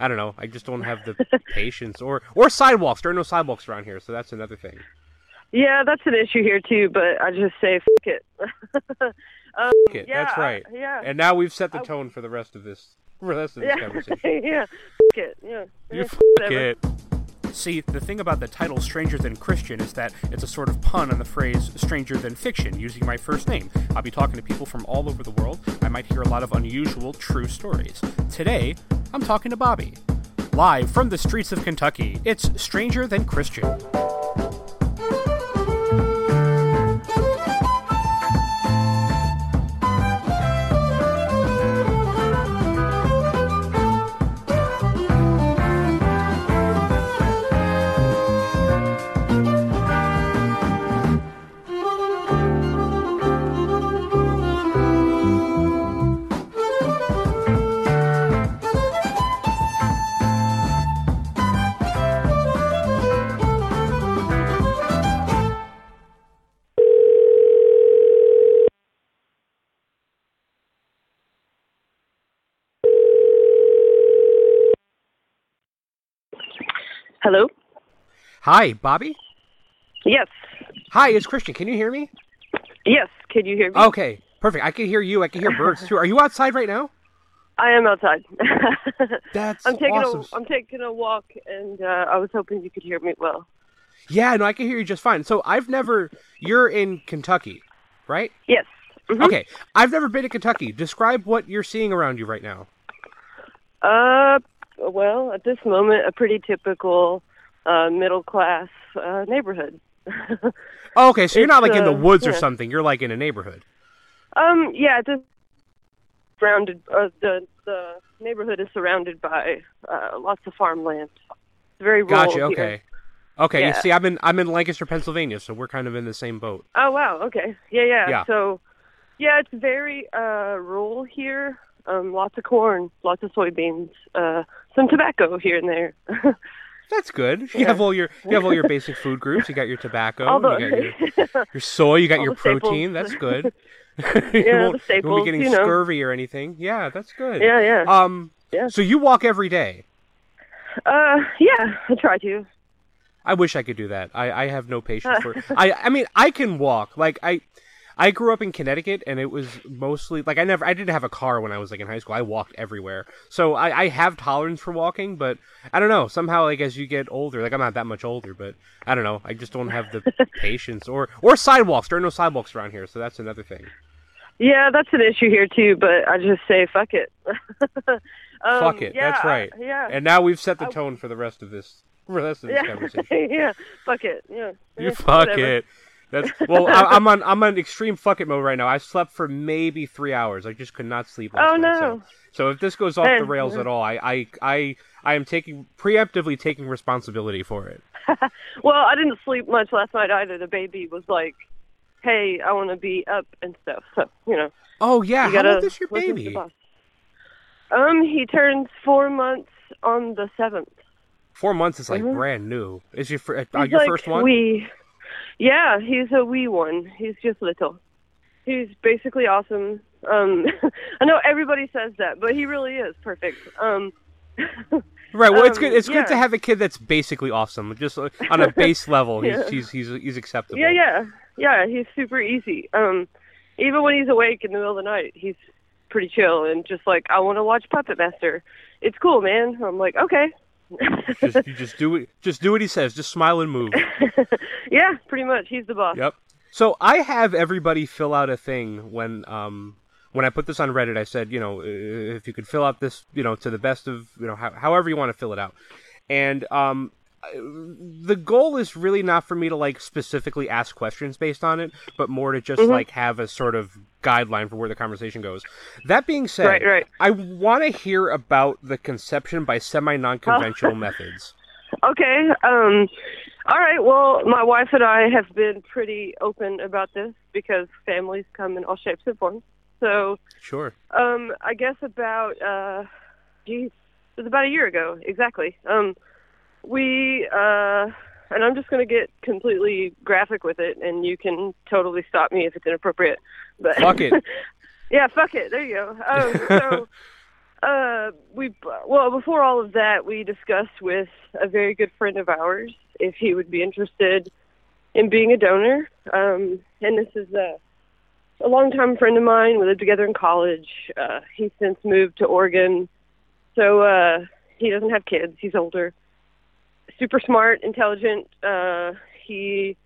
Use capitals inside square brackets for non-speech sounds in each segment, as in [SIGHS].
I don't know. I just don't have the [LAUGHS] patience or or sidewalks. There are no sidewalks around here, so that's another thing. Yeah, that's an issue here too. But I just say fuck it. [LAUGHS] um, It, yeah, that's right. Yeah. And now we've set the I- tone for the rest of this for the rest of this yeah. conversation. [LAUGHS] yeah. Fuck it. Yeah. You Yeah, fuck it. See, the thing about the title Stranger Than Christian is that it's a sort of pun on the phrase stranger than fiction, using my first name. I'll be talking to people from all over the world. I might hear a lot of unusual, true stories. Today, I'm talking to Bobby. Live from the streets of Kentucky, it's Stranger Than Christian. Hi, Bobby? Yes. Hi, it's Christian. Can you hear me? Yes. Can you hear me? Okay, perfect. I can hear you. I can hear birds too. Are you outside right now? I am outside. [LAUGHS] That's I'm taking awesome. a I'm taking a walk, and uh, I was hoping you could hear me well. Yeah, no, I can hear you just fine. So I've never. You're in Kentucky, right? Yes. Mhm. Okay, I've never been to Kentucky. Describe what you're seeing around you right now. Uh, well, at this moment, a pretty typical uh, middle class uh, neighborhood. [LAUGHS] Oh, okay, so you're not like in the uh, woods or something. You're like in a neighborhood. um, yeah, this surrounded uh, the the neighborhood is surrounded by uh, lots of farmland. It's very rural Gotcha. here. Okay. Okay. You see, I'm in I'm in Lancaster, Pennsylvania, so we're kind of in the same boat. Oh wow. Okay. Yeah, yeah. Yeah. So, yeah, it's very uh, rural here. Um, lots of corn, lots of soybeans, uh, some tobacco here and there. [LAUGHS] That's good. You Yeah. have all your you have all your basic food [LAUGHS] groups. You got your tobacco. All the- you got [LAUGHS] your, your soy. You got your the staples. protein. That's good. [LAUGHS] you Yeah, won't, the you won't be getting you know. scurvy or anything. Yeah, that's good. yeah, yeah. Um. Yeah. So you walk every day. Uh, yeah, I try to. I wish I could do that. I, I have no patience for I I mean I can walk. Like I I grew up in Connecticut and it was mostly like I never I didn't have a car when I was like in high school. I walked everywhere. So I, I have tolerance for walking, but I don't know. Somehow like as you get older, like I'm not that much older, but I don't know. I just don't have the [LAUGHS] patience or or sidewalks. There are no sidewalks around here, so that's another thing. Yeah, that's an issue here too. But I just say fuck it. [LAUGHS] um, Fuck it. yeah, that's right. I- yeah. And now we've set the I- tone for the rest of this for the rest of this yeah. [LAUGHS] conversation. yeah. Fuck it. Yeah. You Yeah, fuck whatever. it. That's [LAUGHS] well. I, I'm on. I'm on extreme fuck it mode right now. I slept for maybe three hours. I just could not sleep. Last night. Oh night, no. So, so if this goes off the rails at all, I, I, I, I am taking preemptively taking responsibility for it. [LAUGHS] Well, I didn't sleep much last night either. The baby was like, "Hey, I want to be up and stuff." So you know, Oh yeah. you How old is your baby? Um, he turns four months on the seventh. Four months is like Mhm. brand new. Is your uh, your like first one? Wee. Yeah, he's a wee one. He's just little. He's basically awesome. Um, [LAUGHS] I know everybody says that, but he really is perfect. Um, [LAUGHS] Right. Well, it's um, good. It's good to have a kid that's basically awesome. Just uh, on a base [LAUGHS] level, he's, he's he's he's acceptable. yeah, yeah, yeah. He's super easy. Um, even when he's awake in the middle of the night, he's pretty chill and just like, I want to watch Puppet Master. It's cool, man. I'm like, okay. Just you just do it. Just do what he says. Just smile and move. [LAUGHS] yeah, pretty much. He's the boss. Yep. So I have everybody fill out a thing when um when I put this on Reddit. I said, you know, if you could fill out this, you know, to the best of you know how, however you want to fill it out, and um the goal is really not for me to like specifically ask questions based on it, but more to just Mhm. like have a sort of guideline for where the conversation goes. That being said, Right, right. I want to hear about the conception by semi non-conventional [LAUGHS] methods. Okay. Um, all right. Well, my wife and I have been pretty open about this because families come in all shapes and forms. So, Sure. um, I guess about, uh, geez, it was about a year ago, exactly. Um, we, uh, and I'm just going to get completely graphic with it, and you can totally stop me if it's inappropriate. But Fuck it. [LAUGHS] yeah, fuck it. There you go. Um, so, [LAUGHS] Uh, we well before all of that, we discussed with a very good friend of ours if he would be interested in being a donor. Um, and this is a a longtime friend of mine. We lived together in college. Uh, he's since moved to Oregon, so uh, he doesn't have kids. He's older. Super smart, intelligent. Uh, he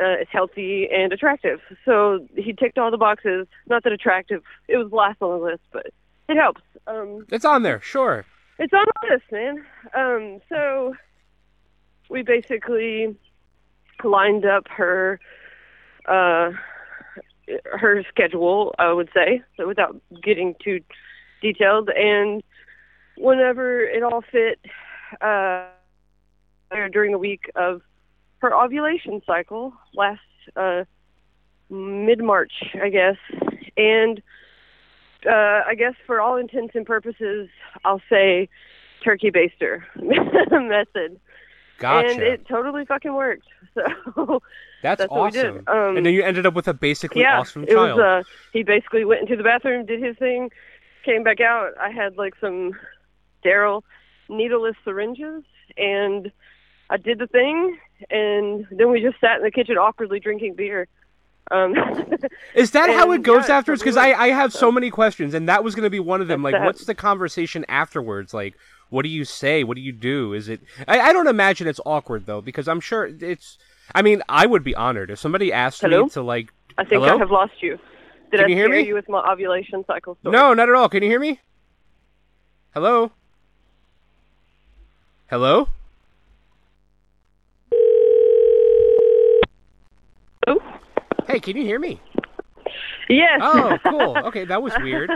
uh, is healthy and attractive. So he ticked all the boxes. Not that attractive. It was last on the list, but it helps. Um, It's on there, sure. it's on the list, man. Um, so we basically lined up her uh, her schedule, I would say, so without getting too detailed. And whenever it all fit, uh, during the week of her ovulation cycle, last uh, mid March, I guess, and uh, I guess for all intents and purposes, I'll say turkey baster [LAUGHS] method. Gotcha. And it totally fucking worked. [LAUGHS] So that's, that's awesome. Um, and then you ended up with a basically yeah, awesome it was. child. Uh, he basically went into the bathroom, did his thing, came back out. I had like some sterile needleless syringes, and I did the thing, and then we just sat in the kitchen awkwardly drinking beer. Um, [LAUGHS] Is that how it goes yeah, afterwards? Because I, I have so many questions, and that was going to be one of them. Like, that. what's the conversation afterwards? Like, what do you say? What do you do? Is it? I, I don't imagine it's awkward though, because I'm sure it's. I mean, I would be honored if somebody asked Hello? me to like. I think Hello? I have lost you. Did Can I you hear me? you with my ovulation cycle story? No, not at all. Can you hear me? Hello. Hello. Oh, Hey, can you hear me? yes. Oh, cool. Okay, that was weird.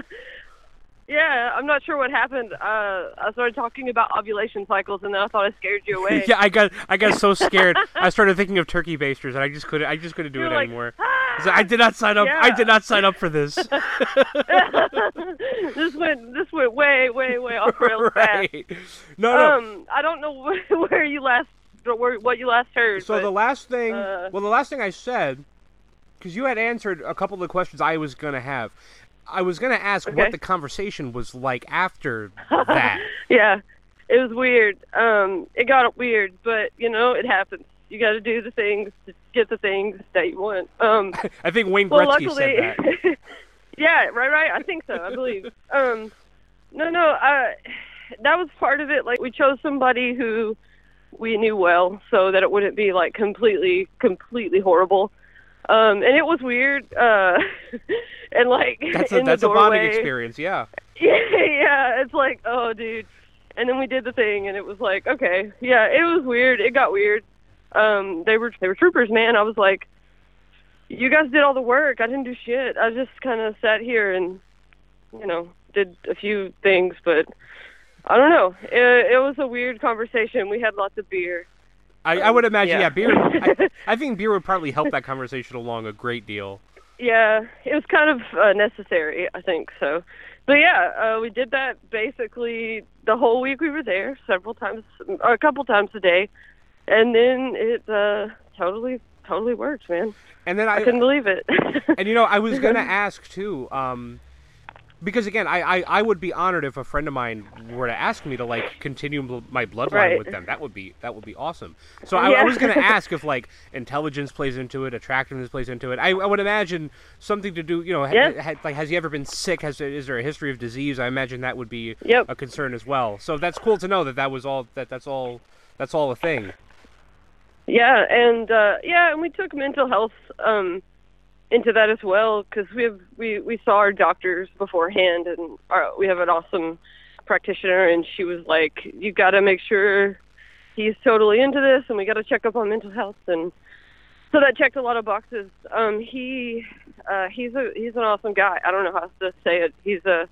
[LAUGHS] yeah, I'm not sure what happened. Uh, I started talking about ovulation cycles, and then I thought I scared you away. [LAUGHS] yeah, I got I got so scared. I [LAUGHS] started thinking of turkey basters, and I just couldn't. I just couldn't do You it like, anymore. "Ah!" I did not sign up. I did not sign up for this. this went this went way way way off rails fast. right. No, no. Um, I don't know where, where you last where, what you last heard. so but, the last thing, uh, well, the last thing I said, because you had answered a couple of the questions I was gonna have. I was gonna ask Okay. what the conversation was like after [LAUGHS] that. yeah, it was weird. Um, it got weird, but you know it happens. You got to do the things to get the things that you want. Um, [LAUGHS] I think Wayne well, Gretzky luckily, said that. [LAUGHS] yeah, right, right. I think so. I believe. Um, no, no. I, that was part of it. Like we chose somebody who we knew well, so that it wouldn't be like completely, completely horrible. Um, and it was weird. Uh, [LAUGHS] and like That's a in that's the a bonding experience. Yeah. [LAUGHS] Yeah, yeah. It's like, oh, dude. And then we did the thing, and it was like, okay, yeah, it was weird. It got weird. Um, they were they were troopers, man. I was like, you guys did all the work. I didn't do shit. I just kind of sat here and, you know, did a few things, but I don't know. It, it was a weird conversation. We had lots of beer. I, I would imagine. Yeah, yeah. beer. I, [LAUGHS] I think beer would probably help that conversation along a great deal. Yeah, it was kind of uh, necessary, I think so. But yeah, uh, we did that basically the whole week we were there, several times, a couple times a day, and then it uh, totally, totally worked, man. And then I, I, couldn't believe it. and you know, I was gonna [LAUGHS] ask too, um, because again, I, I, I would be honored if a friend of mine were to ask me to like continue my bloodline Right. with them. That would be that would be awesome. So I, I was gonna [LAUGHS] ask if like intelligence plays into it, attractiveness plays into it. I, I would imagine something to do. You know, ha- ha- like has he ever been sick? Has is there a history of disease? I imagine that would be Yep. a concern as well. So that's cool to know that that was all that that's all that's all a thing. yeah, and uh, yeah, and we took mental health um, into that as well because we have we we saw our doctors beforehand, and our, we have an awesome practitioner, and she was like, "You got to make sure he's totally into this, and we got to check up on mental health." And so that checked a lot of boxes. Um, he uh, he's a he's an awesome guy. I don't know how to say it. He's a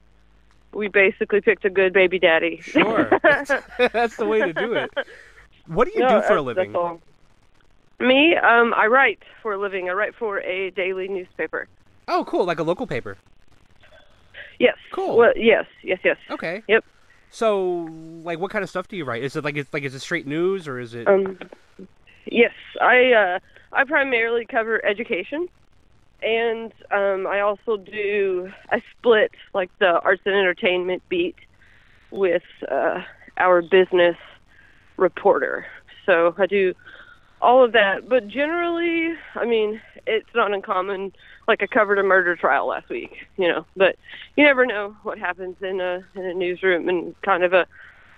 we basically picked a good baby daddy. Sure, that's, [LAUGHS] [LAUGHS] that's the way to do it. What do you No, do for a living? Me, um, I write for a living. I write for a daily newspaper. Oh, cool, like a local paper. Yes. Cool. Well, yes, yes, yes. Okay. Yep. So, like, what kind of stuff do you write? Is it like it's like is it straight news or is it? Um, yes, I uh, I primarily cover education. and um, I also do I split like the arts and entertainment beat with uh, our business reporter. So I do all of that, but generally, I mean, it's not uncommon. Like I covered a murder trial last week, you know, but you never know what happens in a in a newsroom in kind of a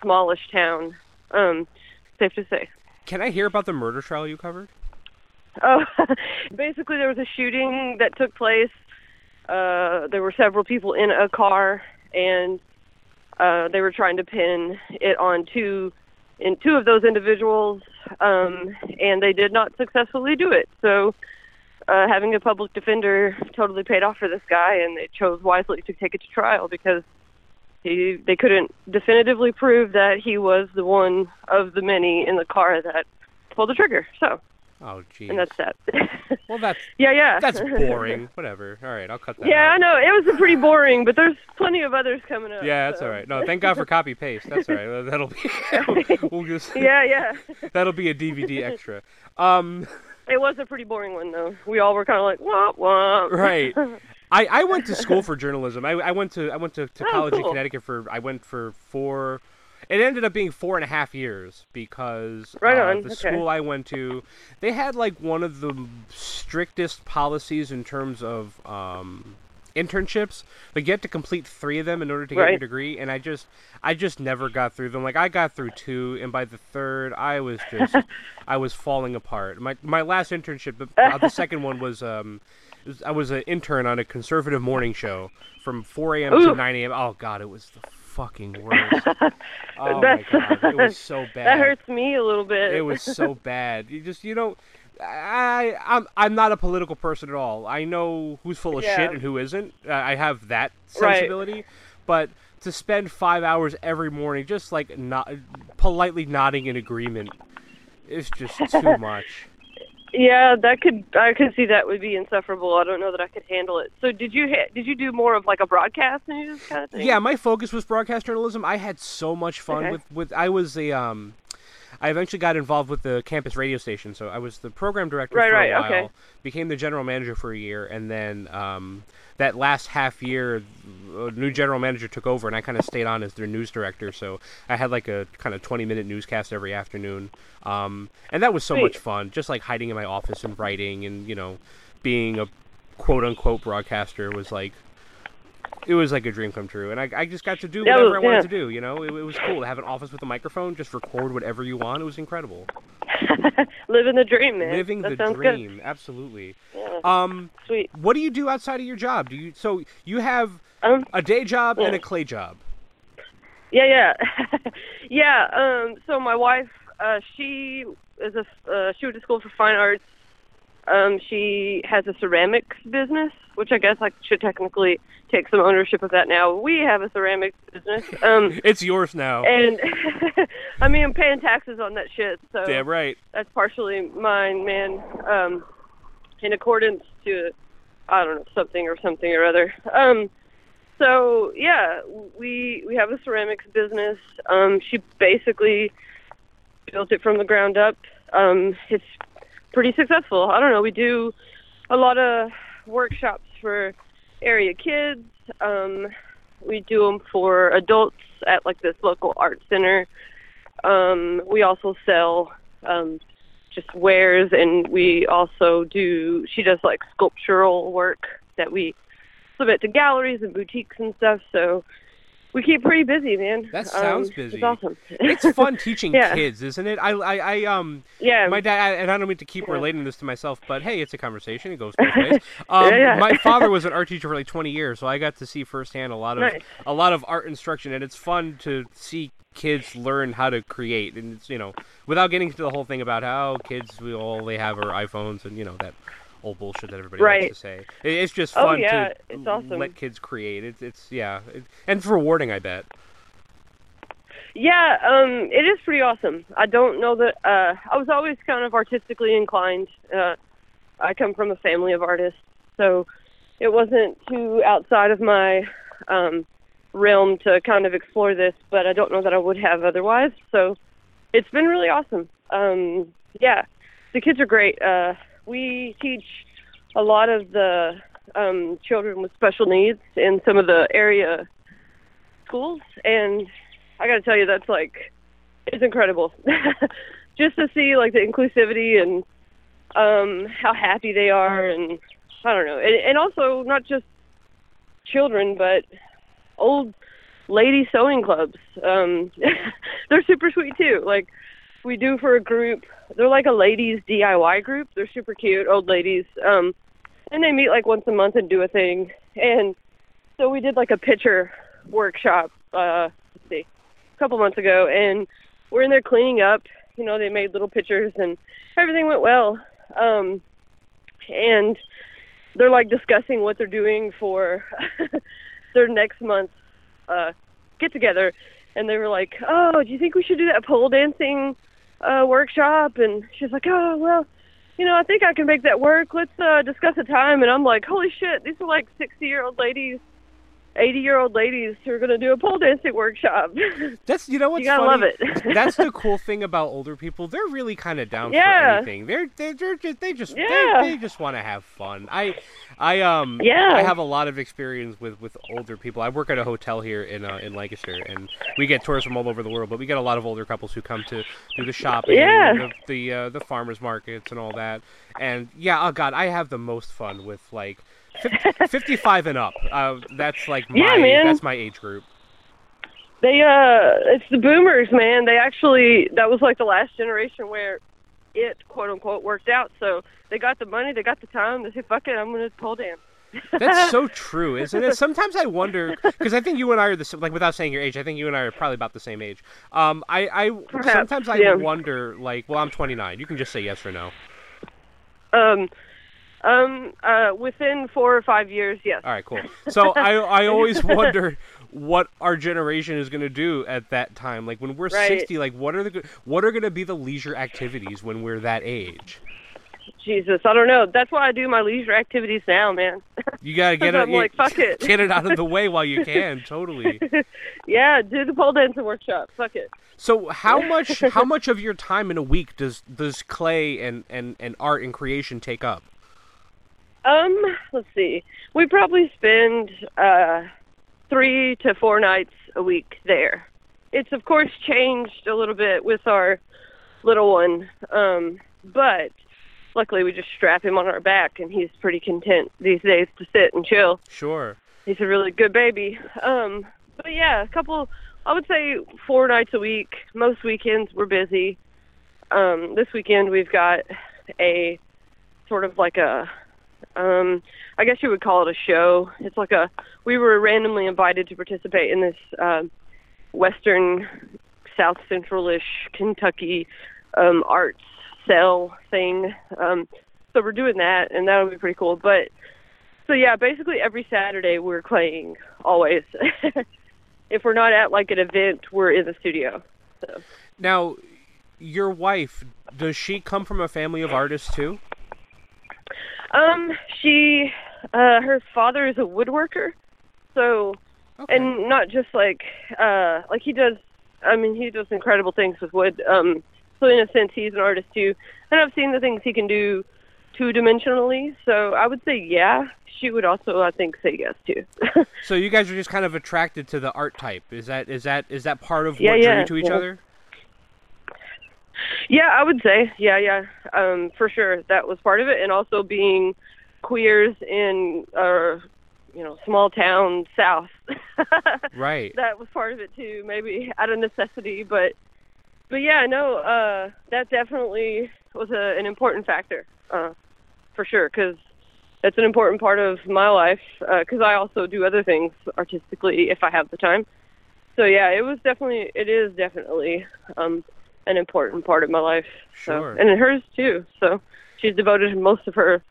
smallish town. Um, safe to say. Can I hear about the murder trial you covered? Oh, [LAUGHS] basically, there was a shooting that took place. Uh, there were several people in a car, and uh, they were trying to pin it on two, in two of those individuals, um, and they did not successfully do it. So, uh, having a public defender totally paid off for this guy, and they chose wisely to take it to trial because he they couldn't definitively prove that he was the one of the many in the car that pulled the trigger. So. Oh, geez. And that's that. [LAUGHS] well, that's yeah, yeah. That's boring. [LAUGHS] Whatever. All right, I'll cut that. Yeah, out. I know it was pretty boring, but there's plenty of others coming up. Yeah, that's so. all right. No, thank God for copy paste. That's all right. That'll be. [LAUGHS] we'll just. Yeah, yeah. That'll be a DVD extra. Um. It was a pretty boring one though. We all were kind of like wah wah. Right. I, I went to school for journalism. I, I went to I went to, to Oh, college in. Connecticut for I went for four. It ended up being four and a half years because Right uh, on, the okay. school I went to, they had like one of the strictest policies in terms of um, internships. Like you had to complete three of them in order to get your degree, and I just I just never got through them. Like I got through two, and by the third, I was just [LAUGHS] I was falling apart. My my last internship, the, uh, the second one was um. was- I was an intern on a conservative morning show from 4 a.m. to 9 a.m. Oh God, it was the fucking worst. [LAUGHS] oh That's- my God, it was [LAUGHS] so bad. That hurts me a little bit. It was so [LAUGHS] bad. You just you know, I I'm I'm not a political person at all. I know who's full of Yeah. shit and who isn't. Uh, I have that Right. sensibility, but to spend five hours every morning just like not politely nodding in agreement is just too much. Yeah, that could I could see that would be insufferable. I don't know that I could handle it. So did you ha- did you do more of like a broadcast news kind of thing? Yeah, my focus was broadcast journalism. I had so much fun Okay. with with. I was a um, I eventually got involved with the campus radio station, so I was the program director Right, for right, a while. okay. Became the general manager for a year, and then um, that last half year, a new general manager took over, and I kind of stayed on as their news director. So I had like a kind of twenty minute newscast every afternoon, um, and that was so Sweet. much fun. Just like hiding in my office and writing, and you know, being a quote unquote broadcaster was like it was like a dream come true, and I, I just got to do Yeah, whatever I wanted yeah. to do. You know, it, it was cool to have an office with a microphone, just record whatever you want. It was incredible, [LAUGHS] Living the dream, man. living that the dream. Absolutely. Yeah, Um, sweet. what do you do outside of your job? Do you so you have Um, a day job and a clay job? Yeah, yeah, [LAUGHS] yeah. Um, so my wife, uh, she is a uh, she went to school for fine arts. Um, she has a ceramics business, which I guess I should technically take some ownership of that now. We have a ceramics business, um, [LAUGHS] It's yours now. and [LAUGHS] I mean I'm paying taxes on that shit, so Damn right. that's partially mine, man. Um, in accordance to I don't know something or something or other. Um, so yeah, we we have a ceramics business. Um, she basically built it from the ground up. Um, it's pretty successful. I don't know. We do a lot of workshops for area kids. Um, we do them for adults at like this local art center. Um, we also sell um, just wares, and we also do. She does like sculptural work that we submit to galleries and boutiques and stuff. So we keep pretty busy, man. That sounds Um, busy. It's awesome. It's fun [LAUGHS] teaching Yeah. kids, isn't it? I, I, I um, yeah. my dad, and I don't mean to keep Yeah. relating this to myself, but hey, it's a conversation. It goes both ways. [LAUGHS] Um, Yeah, yeah. My [LAUGHS] father was an art teacher for like 20 years, so I got to see firsthand a lot of Nice. a lot of art instruction, and it's fun to see kids learn how to create, and it's you know, without getting into the whole thing about how kids we all they have are iPhones and you know that old bullshit that everybody Right. likes to say. It's just Oh, fun yeah, to it's awesome. let kids create. It's it's yeah, it, and it's rewarding, I bet. Yeah, um, it is pretty awesome. I don't know that uh, I was always kind of artistically inclined. Uh, I come from a family of artists, so it wasn't too outside of my um, realm to kind of explore this. But I don't know that I would have otherwise. So it's been really awesome. Um, yeah, the kids are great. Uh, we teach a lot of the um, children with special needs in some of the area schools, and I got to tell you, that's like it's incredible. [LAUGHS] Just to see like the inclusivity and um, how happy they are, and I don't know, and, and also not just children, but old lady sewing clubs. Um, [LAUGHS] they're super sweet too. Like we do for a group. They're like a ladies DIY group. They're super cute, old ladies. Um, and they meet like once a month and do a thing. And so we did like a picture workshop. Uh, let's see, a couple months ago, and we're in there cleaning up. You know, they made little pictures, and everything went well. Um, and they're like discussing what they're doing for [LAUGHS] their next month's uh, get together, and they were like, "Oh, do you think we should do that pole dancing uh, workshop?" And she's like, "Oh, well, you know, I think I can make that work. Let's uh, discuss a time." And I'm like, "Holy shit! These are like 60 year old ladies." 80 year old ladies who are going to do a pole dancing workshop. [LAUGHS] That's you know what's you gotta funny? love it. [LAUGHS] That's the [LAUGHS] cool thing about older people. They're really kind of down for anything. They're they're, they're just they just Yeah. they, they just want to have fun. I I um Yeah. I have a lot of experience with with older people. I work at a hotel here in uh, in Lancaster, and we get tourists from all over the world. But we get a lot of older couples who come to do the shopping, Yeah. the the, uh, the farmers markets, and all that. And yeah, oh god, I have the most fun with like. 50, 55 and up. Uh, that's like my Yeah, man. that's my age group. They uh it's the boomers, man. They actually that was like the last generation where it quote unquote worked out. So they got the money, they got the time, they say, Fuck it, I'm gonna pole dance. That's so [LAUGHS] true, isn't it? Sometimes I wonder because I think you and I are the like without saying your age. I think you and I are probably about the same age. Um, I, I Perhaps, sometimes I yeah. wonder like, well, I'm 29. You can just say yes or no. Um um uh within four or five years, yes. All right, cool. So I I [LAUGHS] always wonder what our generation is going to do at that time. Like when we're Right. 60, like what are the what are going to be the leisure activities when we're that age? Jesus, I don't know. That's why I do my leisure activities now, man. You got to get [LAUGHS] it. like, fuck it. [LAUGHS] Get it out of the way while you can. Totally. yeah, do the pole dancing workshop. Fuck it. So how much how much of your time in a week does does clay and, and, and art and creation take up? Um, let's see. We probably spend uh three to four nights a week there. It's of course changed a little bit with our little one, um, but luckily we just strap him on our back and he's pretty content these days to sit and chill. Sure. He's a really good baby. Um, but yeah, a couple. I would say four nights a week. Most weekends we're busy. Um, this weekend we've got a sort of like a, um, I guess you would call it a show. It's like a. We were randomly invited to participate in this um, Western, South Central-ish Kentucky um, arts sell thing. Um, so we're doing that, and that'll be pretty cool. But so yeah, basically every Saturday we're playing always. [LAUGHS] if we're not at like an event, we're in the studio. So Now, your wife does she come from a family of artists too? Um she uh her father is a woodworker. So Okay. and not just like uh like he does I mean he does incredible things with wood. Um so in a sense he's an artist too. And I've seen the things he can do two dimensionally. So I would say yeah. She would also I think say yes too. [LAUGHS] so you guys are just kind of attracted to the art type. Is that is that is that part of Yeah, what drew yeah, you to each yeah. other? Yeah, I would say, yeah, yeah, um, for sure, that was part of it, and also being queers in, uh, you know, small town South. [LAUGHS] Right. that was part of it too, maybe out of necessity, but, but yeah, no, uh, that definitely was a, an important factor, uh, for sure, because it's an important part of my life, because I also do other things artistically if I have the time. So yeah, it was definitely, it is definitely, um, an important part of my life. Sure. So, and hers too. So she's devoted most of her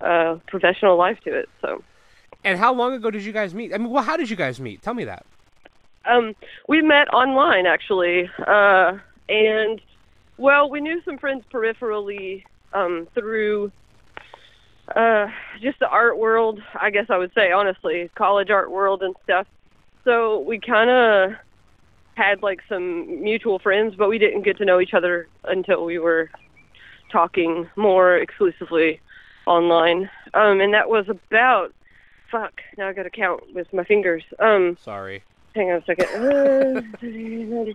uh, professional life to it. So And how long ago did you guys meet? I mean, well, how did you guys meet? Tell me that. um, we met online actually, uh, and well, we knew some friends peripherally um, through uh, just the art world. I guess I would say honestly, college art world and stuff. So we kind of had like some mutual friends, but we didn't get to know each other until we were talking more exclusively online, um, and that was about fuck. Now I got to count with my fingers. Um, Sorry. hang on a second. Uh, [LAUGHS]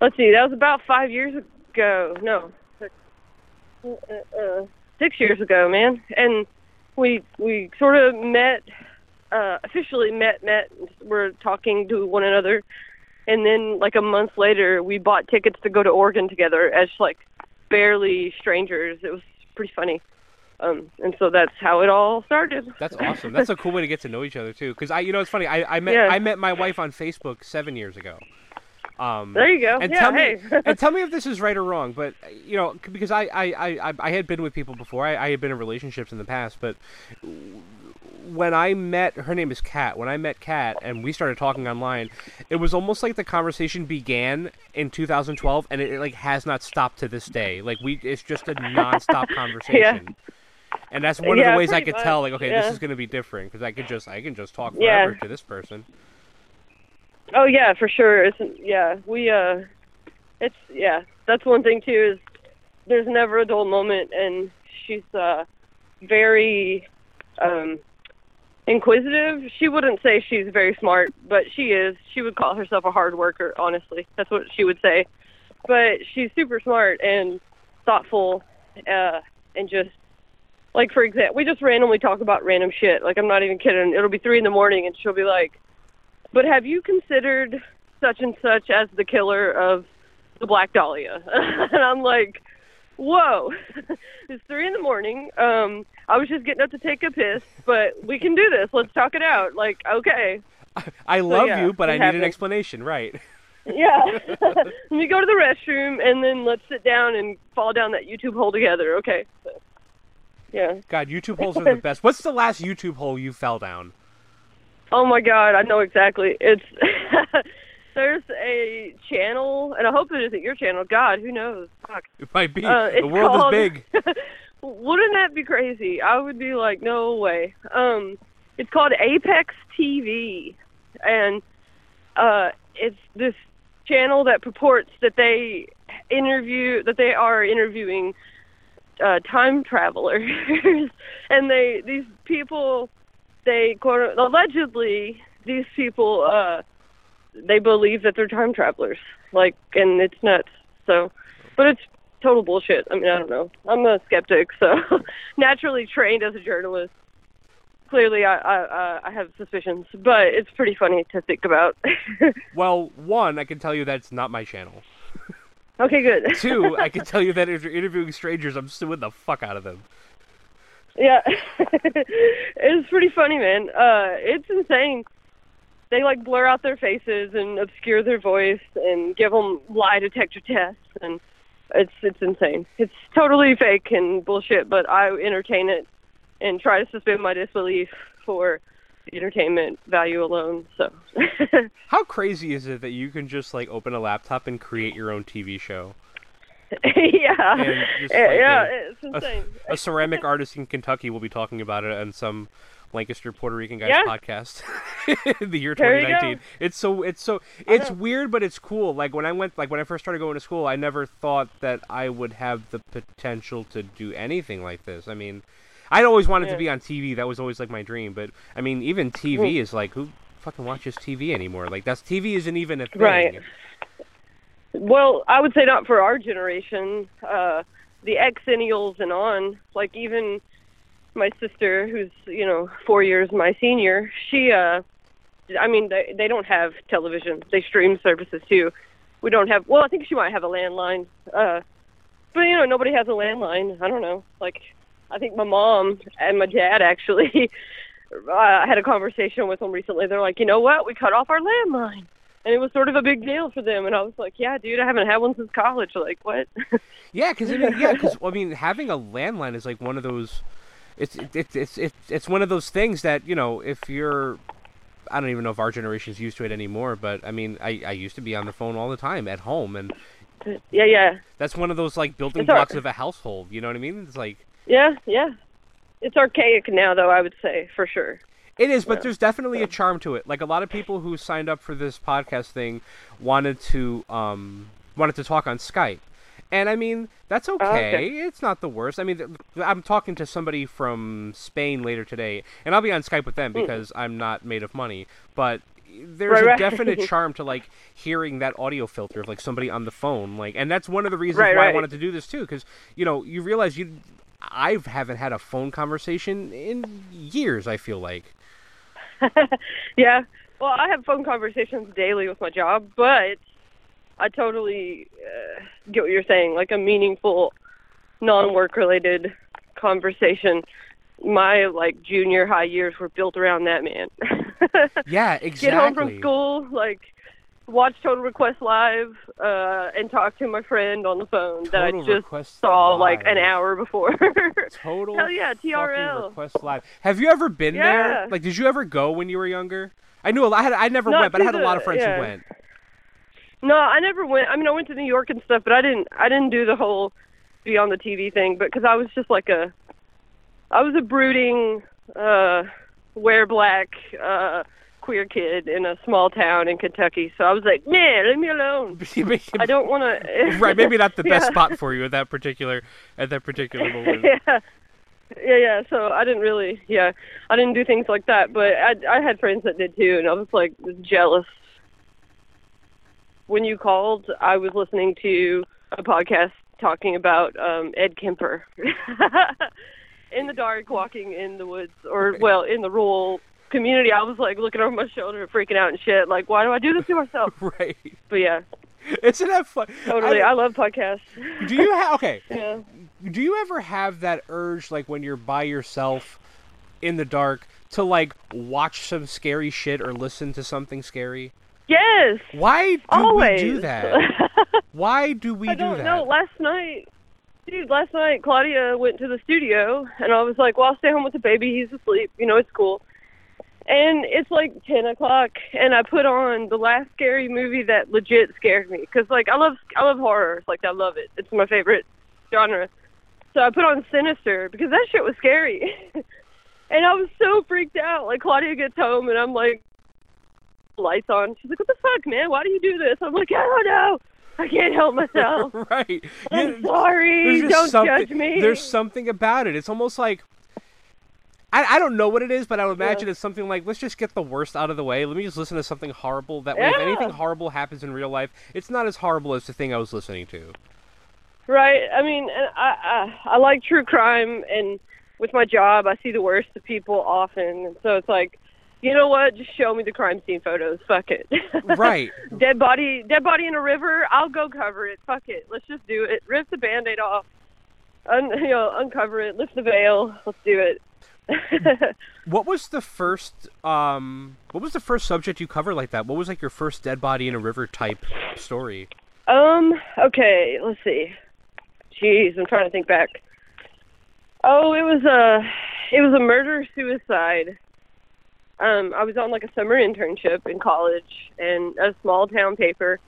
let's see. That was about five years ago. No, uh, uh, six years ago, man. And we we sort of met, uh, officially met, met. We're talking to one another, and then like a month later, we bought tickets to go to Oregon together as like barely strangers. It was pretty funny. Um, and so that's how it all started. That's awesome. That's a cool way to get to know each other too. Because I, you know, it's funny. I, I met Yeah. I met my wife on Facebook seven years ago. Um, There you go. and yeah, tell me hey. and tell me if this is right or wrong. But you know, because I I, I, I- had been with people before. I, I had been in relationships in the past, but when I met her name is Kat. When I met Kat and we started talking online, it was almost like the conversation began in 2012 and it, it, like has not stopped to this day. Like we, it's just a nonstop [LAUGHS] conversation. And that's one of Yeah, the ways I could tell, like, okay, yeah. this is going to be different because I could just, I can just talk Yeah. forever to this person. Oh yeah, for sure. It's yeah, we uh, it's yeah. That's one thing too is there's never a dull moment, and she's uh very um inquisitive. She wouldn't say she's very smart, but she is. She would call herself a hard worker. Honestly, that's what she would say. But she's super smart and thoughtful, uh, and just like for example, we just randomly talk about random shit. Like I'm not even kidding. It'll be three in the morning, and she'll be like but have you considered such and such as the killer of the Black Dahlia? [LAUGHS] and I'm like, whoa, [LAUGHS] it's three in the morning. Um, I was just getting up to take a piss, but we can do this. Let's talk it out. Like, okay, I love yeah, you, but I need an explanation, right? [LAUGHS] yeah. [LAUGHS] Let me go to the restroom, and then let's sit down and fall down that YouTube hole together. Okay. So, yeah. God, YouTube holes are the best. What's the last YouTube hole you fell down? Oh my god, I know exactly. It's there's a channel, and I hope it isn't your channel. God, who knows? Fuck. It might be. Uh, the world called- is big. [LAUGHS] Wouldn't that be crazy? I would be like, no way. Um, it's called Apex TV, and uh, it's this channel that purports that they interview that they are interviewing uh, time travelers, [LAUGHS] and they these people they quote allegedly these people uh, they believe that they're time travelers, like, and it's nuts. So, but it's total bullshit. I mean, I don't know. I'm a skeptic, so [LAUGHS] naturally trained as a journalist. Clearly, I I, uh, I have suspicions, but it's pretty funny to think about. [LAUGHS] Well, one, I can tell you that's not my channel. okay, good. [LAUGHS] Two, I can tell you that if you're interviewing strangers, I'm suing the fuck out of them. yeah, it's pretty funny, man. Uh, it's insane. They like blur out their faces and obscure their voice and give them lie detector tests, and it's it's insane. It's totally fake and bullshit, but I entertain it and try to suspend my disbelief for the entertainment value alone. So, [LAUGHS] How crazy is it that you can just like open a laptop and create your own TV show? [LAUGHS] yeah, just, yeah, like, yeah, a- it's insane. A ceramic artist in Kentucky will be talking about it and some Lancaster Puerto Rican guys Yeah. podcast in [LAUGHS] the year 2019. It's so it's so it's weird, but it's cool. Like when I went, like when I first started going to school, I never thought that I would have the potential to do anything like this. I mean, I'd always wanted to be on TV. That was always like my dream. But I mean, even TV is like who fucking watches TV anymore? Like that's TV isn't even a thing. Right. Well, I would say not for our generation. Uh, the exennials and on, like even my sister, who's you know four years my senior, she, uh, I mean, they they don't have television. They stream services too. We don't have. Well, I think she might have a landline. Uh, but you know, nobody has a landline. I don't know. Like, I think my mom and my dad actually. [LAUGHS] uh, I had a conversation with them recently. They're like, you know what? We cut off our landline and it was sort of a big deal for them. And I was like, "Yeah, dude, I haven't had one since college. Like, what?" [LAUGHS] Yeah, because I mean, yeah, [LAUGHS] because I mean, having a landline is like one of those. It's it's it's it's it's one of those things that you know if you're. I don't even know if our generation's used to it anymore, but I mean, I, I used to be on the phone all the time at home, and yeah, yeah, that's one of those like building It's blocks of a household. You know what I mean? It's like yeah, yeah. It's archaic now, though. I would say for sure. It is, but there's definitely a charm to it. Like a lot of people who signed up for this podcast thing wanted to um wanted to talk on Skype. And I mean, that's okay. Oh, okay. It's not the worst. I mean, th- I'm talking to somebody from Spain later today, and I'll be on Skype with them because I'm not made of money. But there's Hmm. Right, a right. definite [LAUGHS] charm to like hearing that audio filter of like somebody on the phone, like, and that's one of the reasons Right, why I wanted to do this too, because you know you realize you, I haven't had a phone conversation in years. I feel like. [LAUGHS] yeah. Well, I have phone conversations daily with my job, but I totally uh, get what you're saying. Like a meaningful, non-work related conversation. My like junior high years were built around that man. [LAUGHS] Yeah, exactly. Get home from school, like watch Total Request Live, uh, and talk to my friend on the phone that I just Request saw like an hour before. [LAUGHS] Total. Hell yeah, TRL. Request live. Have you ever been there? Like, did you ever go when you were younger? I knew a lot. I, had, I never Not went, but I had a lot of friends yeah. who went. No, I never went. I mean, I went to New York and stuff, but I didn't. I didn't do the whole be on the TV thing, but because I was just like a, I was a brooding, uh, wear black, uh, queer kid in a small town in Kentucky. So I was like, man, leave me alone. [LAUGHS] I don't want to. [LAUGHS] right, maybe not the best [LAUGHS] Yeah. spot for you at that particular at that particular moment. yeah. Yeah, yeah. So I didn't really, yeah, I didn't do things like that. But I, I had friends that did too, and I was like jealous. When you called, I was listening to a podcast talking about um Ed Kemper [LAUGHS] in the dark, walking in the woods, or well, in the rural community. I was like looking over my shoulder, freaking out and shit. Like, why do I do this to myself? [LAUGHS] Right. But yeah, Isn't that fun? totally. I- I love podcasts. do you have okay? [LAUGHS] Yeah. Do you ever have that urge, like when you're by yourself in the dark, to like watch some scary shit or listen to something scary? Yes. Why do Always. we do that? [LAUGHS] Why do we I do don't that? know. Last night, dude, last night Claudia went to the studio, and I was like, "Well, I'll stay home with the baby. He's asleep. You know, it's cool." And it's like ten o'clock, and I put on the last scary movie that legit scared me because, like, I love I love horror. Like, I love it. It's my favorite genre. So I put on Sinister because that shit was scary, [LAUGHS] and I was so freaked out. Like, Claudia gets home, and I'm like, lights on. She's like, "What the fuck, man? Why do you do this?" I'm like, "I don't know. I can't help myself." [LAUGHS] right. I'm You- sorry. Don't judge me. There's something about it. It's almost like I, I don't know what it is, but I would imagine it's something like let's just get the worst out of the way. Let me just listen to something horrible. That way, if anything horrible happens in real life, it's not as horrible as the thing I was listening to. Right. I mean, and I, I I like true crime, and with my job, I see the worst of people often, and so it's like, you know what? Just show me the crime scene photos. Fuck it. [LAUGHS] Right. dead body, dead body in a river. I'll go cover it. Fuck it. Let's just do it. Rip the band-aid off. Un, [LAUGHS] you know, uncover it. Lift the veil. Let's do it. [LAUGHS] What was the first um what was the first subject you covered like that? What was like your first dead body in a river type story? Um. Okay. Let's see. Jeez, I'm trying to think back. Oh, it was a, it was a murder suicide. Um, I was on like a summer internship in college and a small town paper,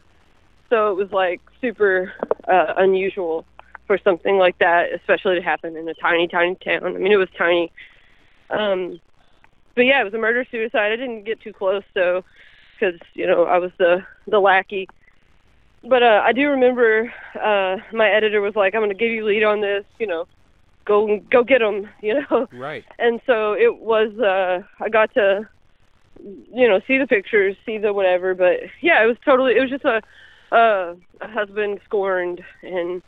so it was like super uh, unusual for something like that, especially to happen in a tiny, tiny town. I mean, it was tiny. Um, but yeah, it was a murder suicide. I didn't get too close, so because you know I was the the lackey but uh, I do remember uh, my editor was like, "I'm going to give you lead on this. You know, go go get them. You know." Right. And so it was. Uh, I got to, you know, see the pictures, see the whatever. But yeah, it was totally. It was just a uh, a husband scorned, and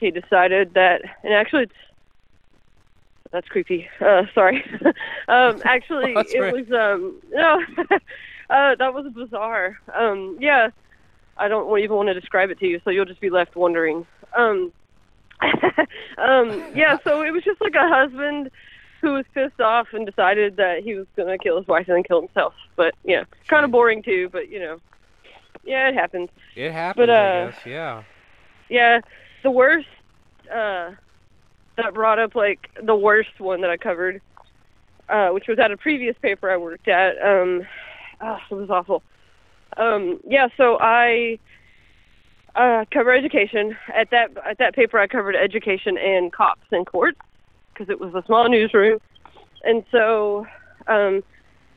he decided that. And actually, it's that's creepy. Uh, sorry. [LAUGHS] um, [LAUGHS] actually, it right. was. Um, [LAUGHS] no, uh, that was bizarre. Um, yeah. I don't even want to describe it to you, so you'll just be left wondering. Um, [LAUGHS] um, yeah, so it was just like a husband who was pissed off and decided that he was gonna kill his wife and then kill himself. But yeah, kind of boring too. But you know, yeah, it happens. It happens, But, uh, guess. Yeah. Yeah, the worst uh, that brought up like the worst one that I covered, uh, which was at a previous paper I worked at. Um, ah, [SIGHS] it was awful. Um, yeah, so I uh, cover education at that at that paper. I covered education and cops and courts because it was a small newsroom, and so um,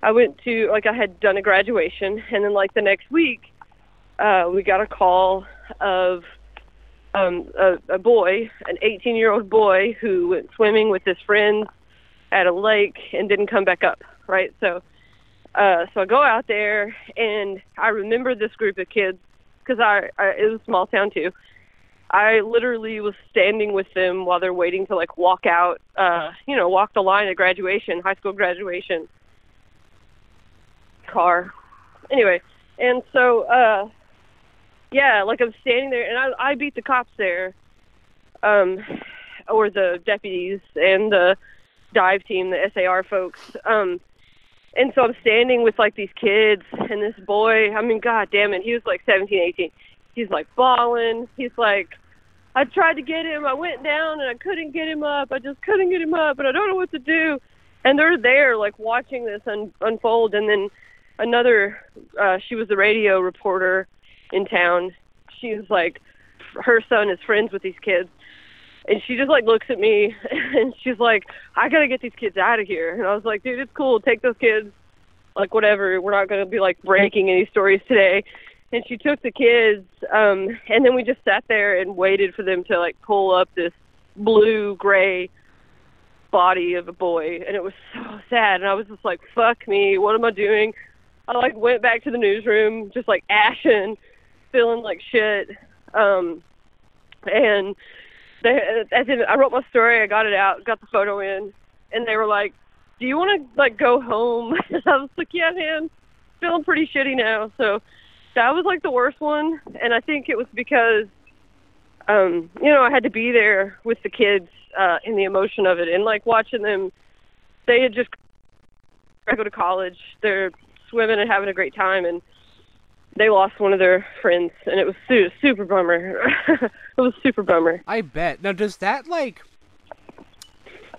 I went to like I had done a graduation, and then like the next week, uh, we got a call of um, a, a boy, an 18 year old boy who went swimming with his friends at a lake and didn't come back up. Right, so uh, so I go out there and I remember this group of kids because I, I it was a small town too. I literally was standing with them while they're waiting to like walk out, uh, you know, walk the line at graduation, high school graduation. Car. Anyway, and so uh yeah, like I'm standing there and I I beat the cops there. Um or the deputies and the dive team, the SAR folks. Um and so I'm standing with like these kids and this boy, I mean god damn it, he was like 17, 18. He's like bawling. He's like I tried to get him. I went down and I couldn't get him up. I just couldn't get him up, and I don't know what to do. And they're there, like watching this un- unfold. And then another, uh, she was the radio reporter in town. She was like, her son is friends with these kids, and she just like looks at me [LAUGHS] and she's like, I gotta get these kids out of here. And I was like, dude, it's cool. Take those kids. Like whatever. We're not gonna be like breaking any stories today and she took the kids um and then we just sat there and waited for them to like pull up this blue gray body of a boy and it was so sad and i was just like fuck me what am i doing i like went back to the newsroom just like ashen feeling like shit um and they as in i wrote my story i got it out got the photo in and they were like do you want to like go home? [LAUGHS] I was like yeah man. Feeling pretty shitty now. So that was like the worst one and i think it was because um you know i had to be there with the kids uh in the emotion of it and like watching them they had just I go to college they're swimming and having a great time and they lost one of their friends and it was su- super bummer [LAUGHS] it was super bummer I bet. Now, does that like?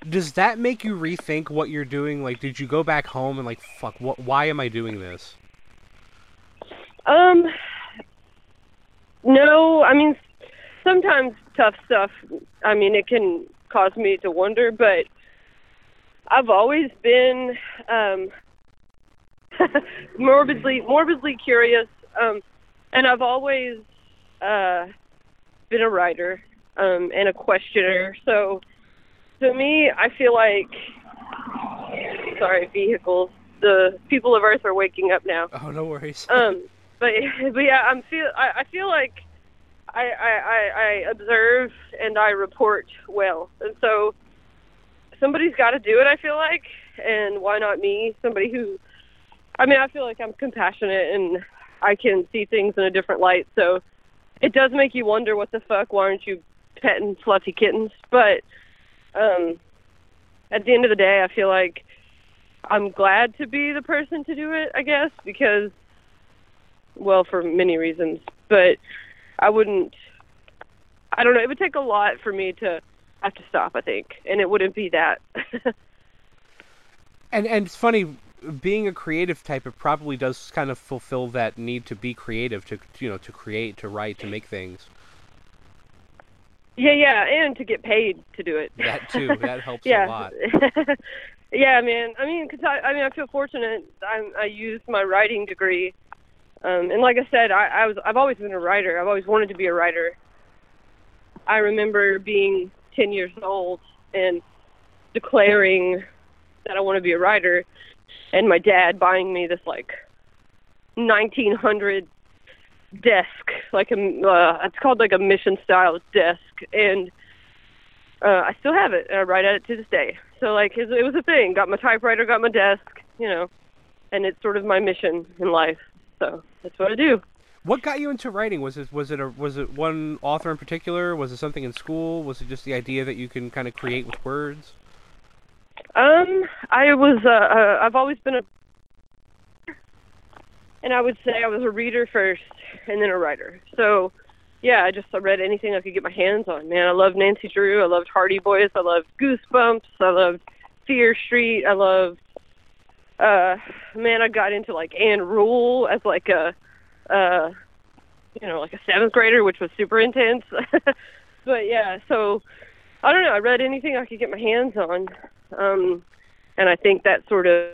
Does that make you rethink what you're doing? Like, did you go back home and like, fuck, what? Why am I doing this? Um, no, I mean, sometimes tough stuff. I mean, it can cause me to wonder, but I've always been um, [LAUGHS] morbidly morbidly curious, um, and I've always uh, been a writer um, and a questioner. So, to me, I feel like sorry, vehicles. The people of Earth are waking up now. Oh, no worries. [LAUGHS] Um, but but yeah, I'm feel I, I feel like I, I I I observe and I report well, and so somebody's got to do it. I feel like, and why not me? Somebody who, I mean, I feel like I'm compassionate and I can see things in a different light. So it does make you wonder, what the fuck? Why aren't you petting fluffy kittens? But um, at the end of the day, I feel like I'm glad to be the person to do it. I guess because well for many reasons but i wouldn't i don't know it would take a lot for me to have to stop i think and it wouldn't be that [LAUGHS] And and it's funny, being a creative type, it probably does kind of fulfill that need to be creative, to you know, to create, to write, to make things. yeah yeah and to get paid to do it. That too, that [LAUGHS] helps yeah. a lot. [LAUGHS] yeah man. I mean because I, I mean i feel fortunate. I i used my writing degree um and like i said i i was i've always been a writer. I've always wanted to be a writer. I remember being 10 years old and declaring that i want to be a writer and my dad buying me this like 1900 desk like a uh, it's called like a mission style desk and uh, I still have it, and I write at it to this day. So like, it, it was a thing. Got my typewriter, got my desk, you know, and it's sort of my mission in life. So that's what I do. What got you into writing? Was it was it a was it one author in particular? Was it something in school? Was it just the idea that you can kind of create with words? Um, I was. Uh, uh, I've always been a, and I would say I was a reader first, and then a writer. So, yeah, I just I read anything I could get my hands on. Man, I loved Nancy Drew. I loved Hardy Boys. I loved Goosebumps. I loved Fear Street. I loved. Uh, man, I got into like Ann Rule as like a, uh, you know, like a seventh grader, which was super intense. [LAUGHS] but yeah, so I don't know. I read anything I could get my hands on, um, and I think that sort of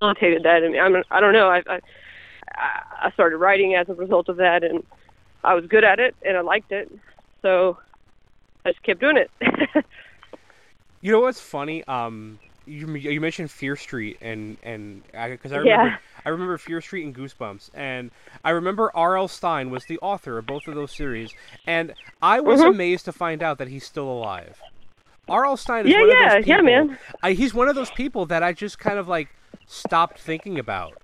facilitated that. I mean, I'm, I don't know. I, I I started writing as a result of that, and I was good at it, and I liked it. So I just kept doing it. [LAUGHS] You know what's funny? Um, you you mentioned Fear Street and and because I, I Yeah. remember I remember Fear Street and Goosebumps, and I remember R.L. Stine was the author of both of those series, and I was Mhm. amazed to find out that he's still alive. R.L. Stine is Yeah, one of yeah, those yeah, people. man. I, he's one of those people that I just kind of like stopped thinking about.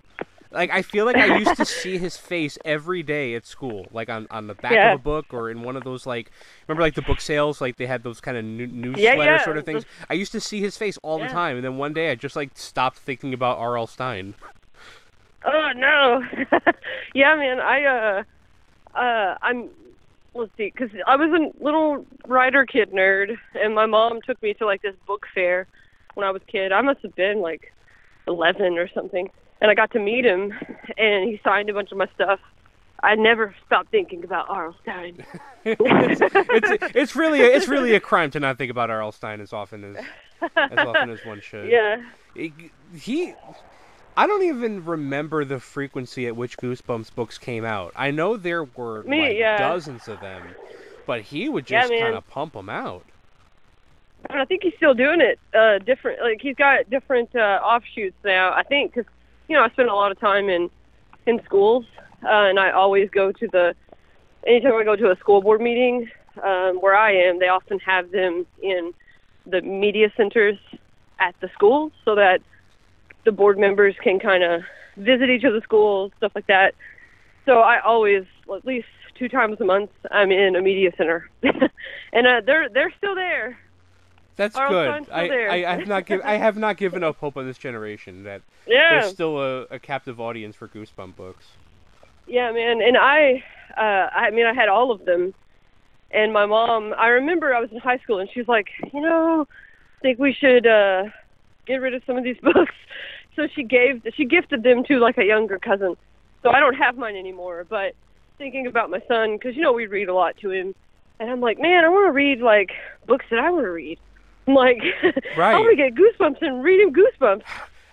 Like I feel like I used to see his face every day at school, like on, on the back Yeah. of a book or in one of those like remember like the book sales, like they had those kind of new, newsletter Yeah, yeah. sort of things. I used to see his face all the time, and then one day I just like stopped thinking about R.L. Stine. Oh no. [LAUGHS] yeah, man. I uh uh I'm let's see cuz I was a little writer kid nerd and my mom took me to like this book fair when I was a kid. I must have been like 11 or something. And I got to meet him and he signed a bunch of my stuff. I never stopped thinking about R.L. Stine. it's, [LAUGHS] it's it's really a, it's really a crime to not think about R.L. Stine as often as as often as one should. [LAUGHS] yeah. he I don't even remember the frequency at which Goosebumps books came out. I know there were Me, like yeah. dozens of them, but he would just man. kind of pump them out. And I think he's still doing it. Uh, different, like he's got different uh, offshoots now. I think because you know I spend a lot of time in in schools, uh, and I always go to the. Anytime I go to a school board meeting, um, where I am, they often have them in the media centers at the schools, so that the board members can kind of visit each of the schools, stuff like that. So I always, at least two times a month, I'm in a media center, [LAUGHS] and uh, they're they're still there. That's R.L. good. I, there. I, I have not give, I have not [LAUGHS] given up hope on this generation that Yeah, there's still a, a captive audience for Goosebump books. yeah, man. And I, uh, I mean, I had all of them. And my mom, I remember I was in high school, and she was like, you know, I think we should uh, get rid of some of these [LAUGHS] books. So she gave, she gifted them to like a younger cousin. So I don't have mine anymore. But thinking about my son, because you know we read a lot to him, and I'm like, man, I want to read like books that I want to read. I'm like, [LAUGHS] Right. I want to get goosebumps and read him goosebumps.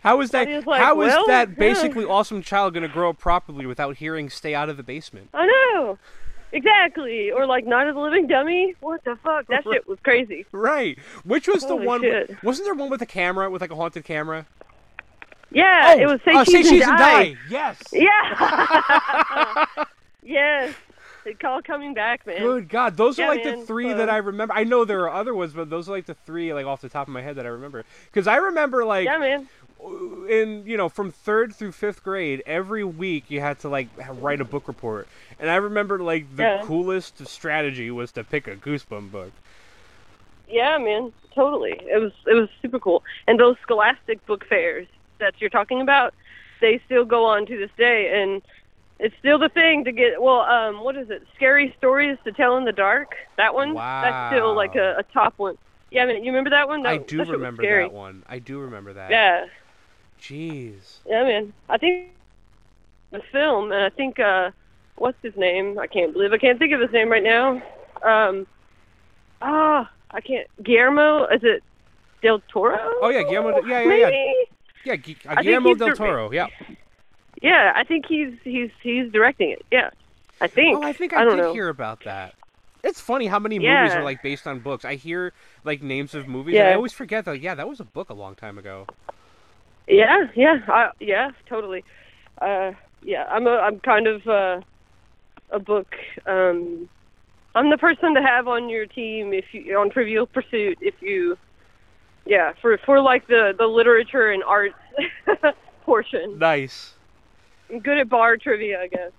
How is that? And he was like, how is "Well, that yeah." basically awesome child going to grow up properly without hearing "Stay out of the basement"? I know. Exactly. Or like Night of the Living Dummy. What the fuck? That shit was crazy. Right. Which was the one? With, wasn't there one with a camera with like a haunted camera? Yeah, oh, it was Say uh, Cheese, Say Cheese and, die. Yes. [LAUGHS] Yeah. [LAUGHS] yes. It's all coming back, man. Good God, those Yeah, are like the three so- that I remember. I know there are other ones, but those are like the three like off the top of my head that I remember. Because I remember like Yeah, man. in you know from third through fifth grade, every week you had to like write a book report, and I remember like the Yeah. coolest strategy was to pick a Goosebump book. Yeah, man. Totally. It was it was super cool. And those scholastic book fairs that you're talking about, they still go on to this day and it's still the thing to get well, um, what is it? Scary stories to tell in the dark. That one? Wow. That's still like a, a top one. Yeah, I mean, you remember that one? That, I do that remember that one. I do remember that. Yeah. Jeez. Yeah, man. I think the film, and I think uh, what's his name? I can't believe I can't think of his name right now. Um, ah, I can't. Guillermo? Is it Del Toro? Oh yeah, Guillermo. Yeah, yeah, Maybe. Yeah. Yeah, uh, Guillermo del Toro. Yeah. Yeah, I think he's he's he's directing it. Yeah, I think. Oh, I think I, don't did know. hear about that. It's funny how many movies are like based on books. I hear like names of movies, and I always forget that. Yeah, that was a book a long time ago. Yeah, yeah, I, yeah, totally. Uh, yeah, I'm a I'm kind of uh, a book. Um, I'm the person to have on your team if you on Trivial Pursuit if you, yeah, for for like the the literature and arts [LAUGHS] portion. Nice. I'm good at bar trivia, I guess.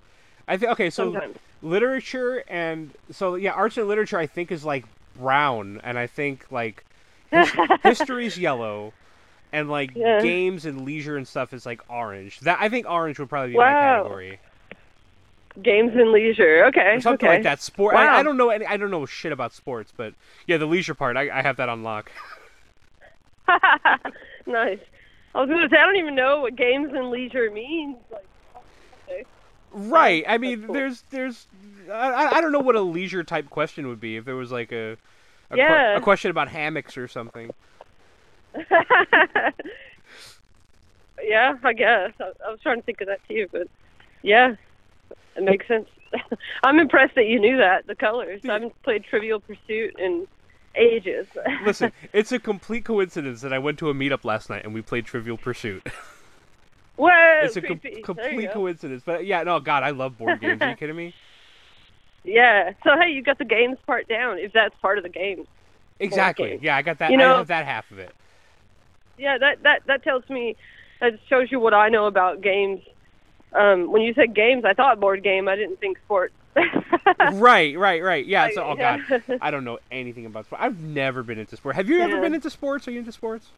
I think okay, so Sometimes. literature and so yeah, arts and literature I think is like brown, and I think like his- [LAUGHS] history's yellow, and like Yeah. games and leisure and stuff is like orange. That I think orange would probably be my category. Games and leisure. Okay. Or something okay. like that. Sport. Wow. I, I don't know any. I don't know shit about sports, but yeah, the leisure part, I, I have that on lock. [LAUGHS] [LAUGHS] nice. I was gonna say I don't even know what games and leisure means. Like, Right. I mean, cool. there's there's I, I- don't know what a leisure type question would be if there was like a a, que- Yeah. a question about hammocks or something. [LAUGHS] yeah, I guess. I, I was trying to think of that too, but yeah, it makes sense. [LAUGHS] I'm impressed that you knew that the colors. I haven't played Trivial Pursuit in ages. Listen, [LAUGHS] it's a complete coincidence that I went to a meetup last night and we played Trivial Pursuit. [LAUGHS] Whoa, [LAUGHS] it's a com- creepy. There you complete coincidence. But yeah, no, God, I love board games. Are you kidding me? Yeah. So hey, you got the games part down. If that's part of the game. Exactly. games. Yeah, I got that. You know- I have that half of it. Yeah, that that that tells me that shows you what I know about games. Um, when you said games, I thought board game. I didn't think sports. [LAUGHS] right, right, right. Yeah. So, oh God, I don't know anything about sport. I've never been into sport. Have you ever Yeah. been into sports? Are you into sports?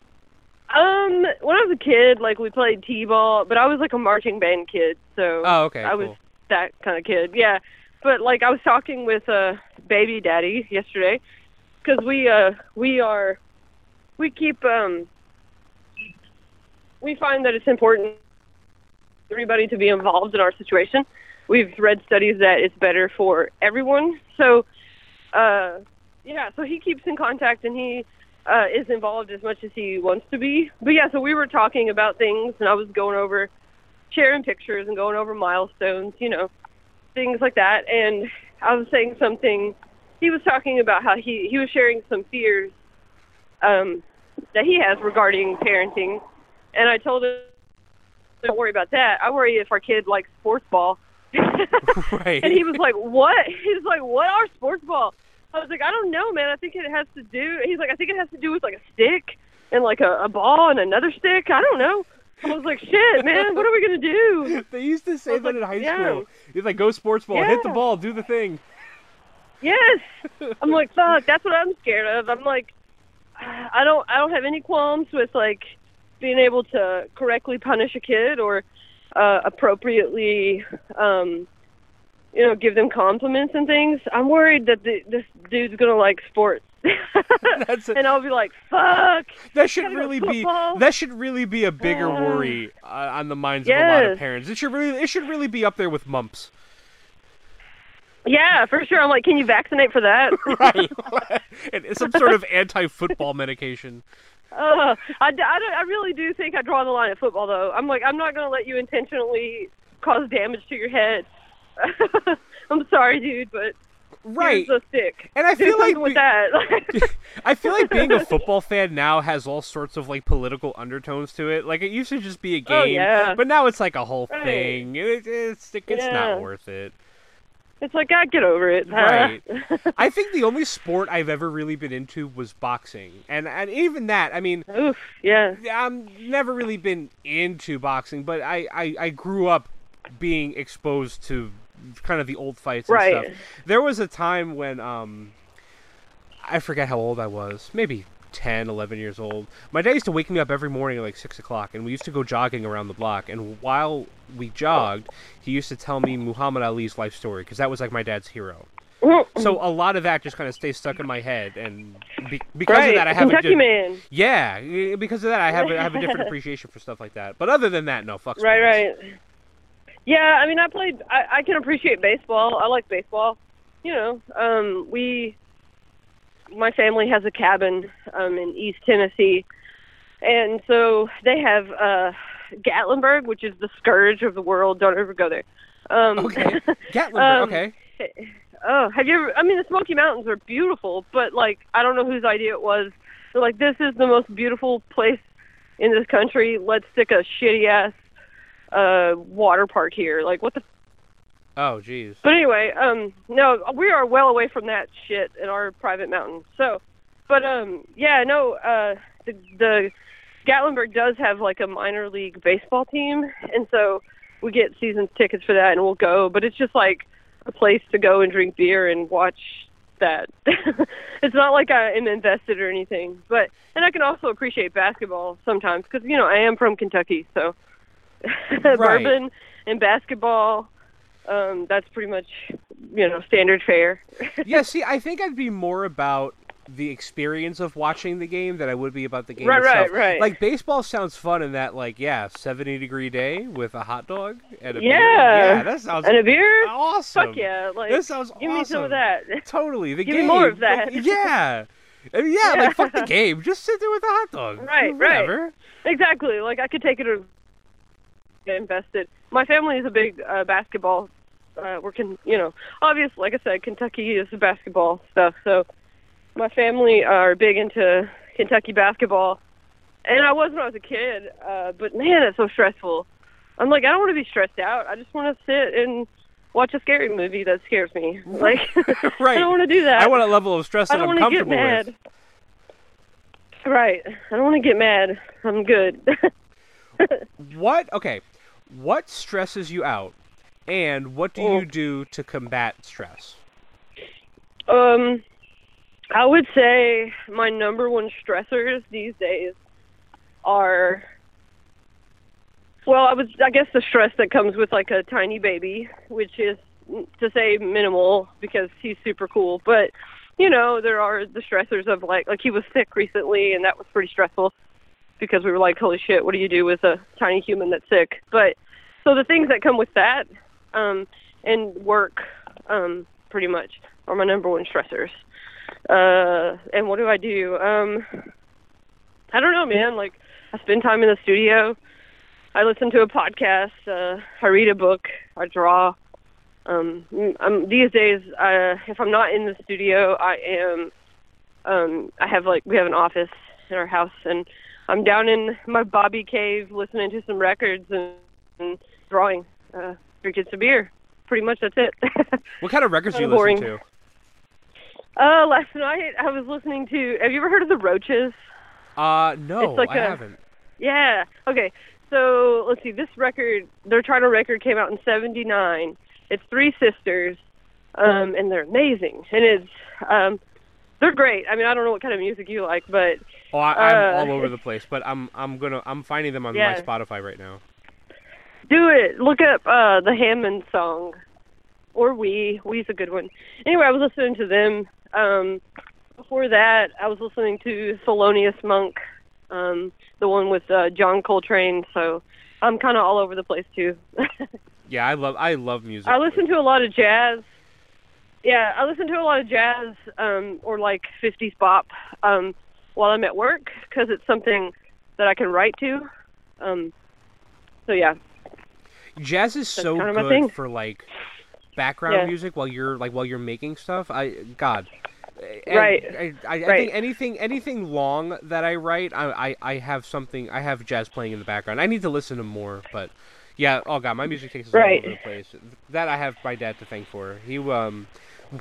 Um, when I was a kid, like we played t-ball, but I was like a marching band kid, so Oh, okay. I was that kind of kid. Yeah, but like I was talking with uh, baby daddy yesterday because we uh we are we keep um we find that it's important everybody to be involved in our situation. We've read studies that it's better for everyone. So, uh, yeah, so he keeps in contact and he uh, is involved as much as he wants to be. But yeah, so we were talking about things and I was going over sharing pictures and going over milestones, you know, things like that. And I was saying something. He was talking about how he he was sharing some fears um, that he has regarding parenting, and I told him, "Don't worry about that. I worry if our kid likes sports ball." Right. [LAUGHS] and he was like, "What?" [LAUGHS] He's like, "What are sports ball?" I was like, "I don't know, man. I think it has to do." He's like, "I think it has to do with like a stick and like a, a ball and another stick. I don't know." I was like, "Shit, man. What are we gonna do?" [LAUGHS] They used to say that like, in high yeah. school. He's like, go sports ball, hit the ball, do the thing. Yes. I'm like, fuck, that's what I'm scared of. I'm like, I don't, I don't have any qualms with like being able to correctly punish a kid or uh, appropriately, um, you know, give them compliments and things. I'm worried that the, this dude's gonna like sports, [LAUGHS] That's and I'll be like, fuck. that should really be that should really be a bigger Uh, worry uh, on the minds of a lot of parents. It should really it should really be up there with mumps. Yeah, for sure. I'm like, can you vaccinate for that? [LAUGHS] Right. [LAUGHS] some sort of anti-football medication. Uh, I don't- I really do think I draw the line at football, though. I'm like, I'm not going to let you intentionally cause damage to your head. [LAUGHS] I'm sorry, dude, but Right. here's the stick. And I Do feel like something with that. [LAUGHS] [LAUGHS] I feel like being a football fan now has all sorts of like political undertones to it. Like it used to just be a game, Oh, yeah. but now it's like a whole Right. thing. It, it's it's Yeah. not worth it. It's like, I get over it. [LAUGHS] Right. I think the only sport I've ever really been into was boxing, and and even that, I mean, Oof, yeah. I'm never really been into boxing, but I I, I grew up being exposed to kind of the old fights and Right. stuff. There was a time when um I forget how old I was, maybe 10, 11 years old. My dad used to wake me up every morning at like 6 o'clock, and we used to go jogging around the block. And while we jogged, he used to tell me Muhammad Ali's life story, because that was like my dad's hero. So a lot of that just kind of stays stuck in my head, and be- because right. of that, I have a Kentucky good, man. yeah, because of that, I have a, I have a different [LAUGHS] appreciation for stuff like that. But other than that, no, fuck. Right, right. Yeah, I mean, I played. I, I can appreciate baseball. I like baseball. You know, um, we, my family has a cabin um, in East Tennessee, and so they have uh, Gatlinburg, which is the scourge of the world. Don't ever go there. Um, Okay, [LAUGHS] Gatlinburg. Um, okay, Oh, have you ever? I mean, the Smoky Mountains are beautiful, but like, I don't know whose idea it was. They're like, this is the most beautiful place in this country. Let's stick a shitty ass uh water park here. Like, what the? Oh jeez. But anyway, um, no, we are well away from that shit in our private mountain. So, but um, yeah, no, uh, the the Gatlinburg does have like a minor league baseball team, and so we get season tickets for that, and we'll go. But it's just like a place to go and drink beer and watch that. [LAUGHS] it's not like I am invested or anything, but and I can also appreciate basketball sometimes because you know I am from Kentucky, so [LAUGHS] bourbon and basketball. Um, that's pretty much you know standard fare. [LAUGHS] yeah, see, I think I'd be more about the experience of watching the game than I would be about the game Right, right, itself. right. Like baseball sounds fun in that, like, yeah, seventy degree day with a hot dog and a beer. Yeah. yeah, that sounds and a beer. awesome. Fuck yeah! Like That sounds give me some of that. [LAUGHS] Totally, the Give me game. more of that. like, yeah. I mean, yeah, Yeah. [LAUGHS] like fuck the game. Just sit there with a hot dog. Right, right. Whatever. Exactly. Like I could take it or get invested. My family is a big uh, basketball uh, we're can you know obviously like I said Kentucky is basketball stuff so my family are big into Kentucky basketball. And I was when I was a kid uh, but man it's so stressful. I'm like I don't want to be stressed out. I just want to sit and watch a scary movie that scares me. [LAUGHS] Like right. I don't want to do that. I want a level of stress I that don't I'm want to get comfortable mad. With. right. I don't want to get mad. I'm good. [LAUGHS] What? Okay. What stresses you out, and what do Oh. you do to combat stress? Um, I would say my number one stressors these days are, well, I was I guess the stress that comes with like a tiny baby, which is to say minimal because he's super cool, but you know there are the stressors of like like he was sick recently and that was pretty stressful because we were like holy shit what do you do with a tiny human that's sick but so the things that come with that um and work um pretty much are my number one stressors. Uh and what do i do? Um i don't know man. Like i spend time in the studio. I listen to a podcast. Uh i read a book. I draw. Um I'm, these days uh if i'm not in the studio i am um i have like we have an office in our house and i'm down in my bobby cave listening to some records and, and drawing. Uh drinking some beer pretty much that's it [LAUGHS] What kind of records do you boring. listen to? uh last night i was listening to have you ever heard of the Roches? Uh, no, It's like I a- haven't. Yeah. Okay. So let's see. This record, their title record, came out in '79. It's three sisters, um, and they're amazing. And it's, um, they're great. I mean, I don't know what kind of music you like, but Oh, I, I'm Uh, all over [LAUGHS] the place, but I'm I'm gonna I'm finding them on my Spotify right now. Do it. Look up uh, the Hammond song, or We. We's a good one. Anyway, I was listening to them. Um, before that, I was listening to Thelonious Monk, um, the one with uh, John Coltrane. So I'm kind of all over the place too. [LAUGHS] Yeah, I love I love music. I listen to a lot of jazz. Yeah, I listen to a lot of jazz um, or like 50s bop um, while I'm at work because it's something that I can write to. Um, so yeah, Jazz is so kind of good for like background Yeah. music while you're like while you're making stuff. I God. And Right. I, I, I Right. think anything anything long that I write, I, I I have something. I have jazz playing in the background. I need to listen to more, but yeah. Oh God, my music takes us all Right. over the place. That I have my dad to thank for. He um,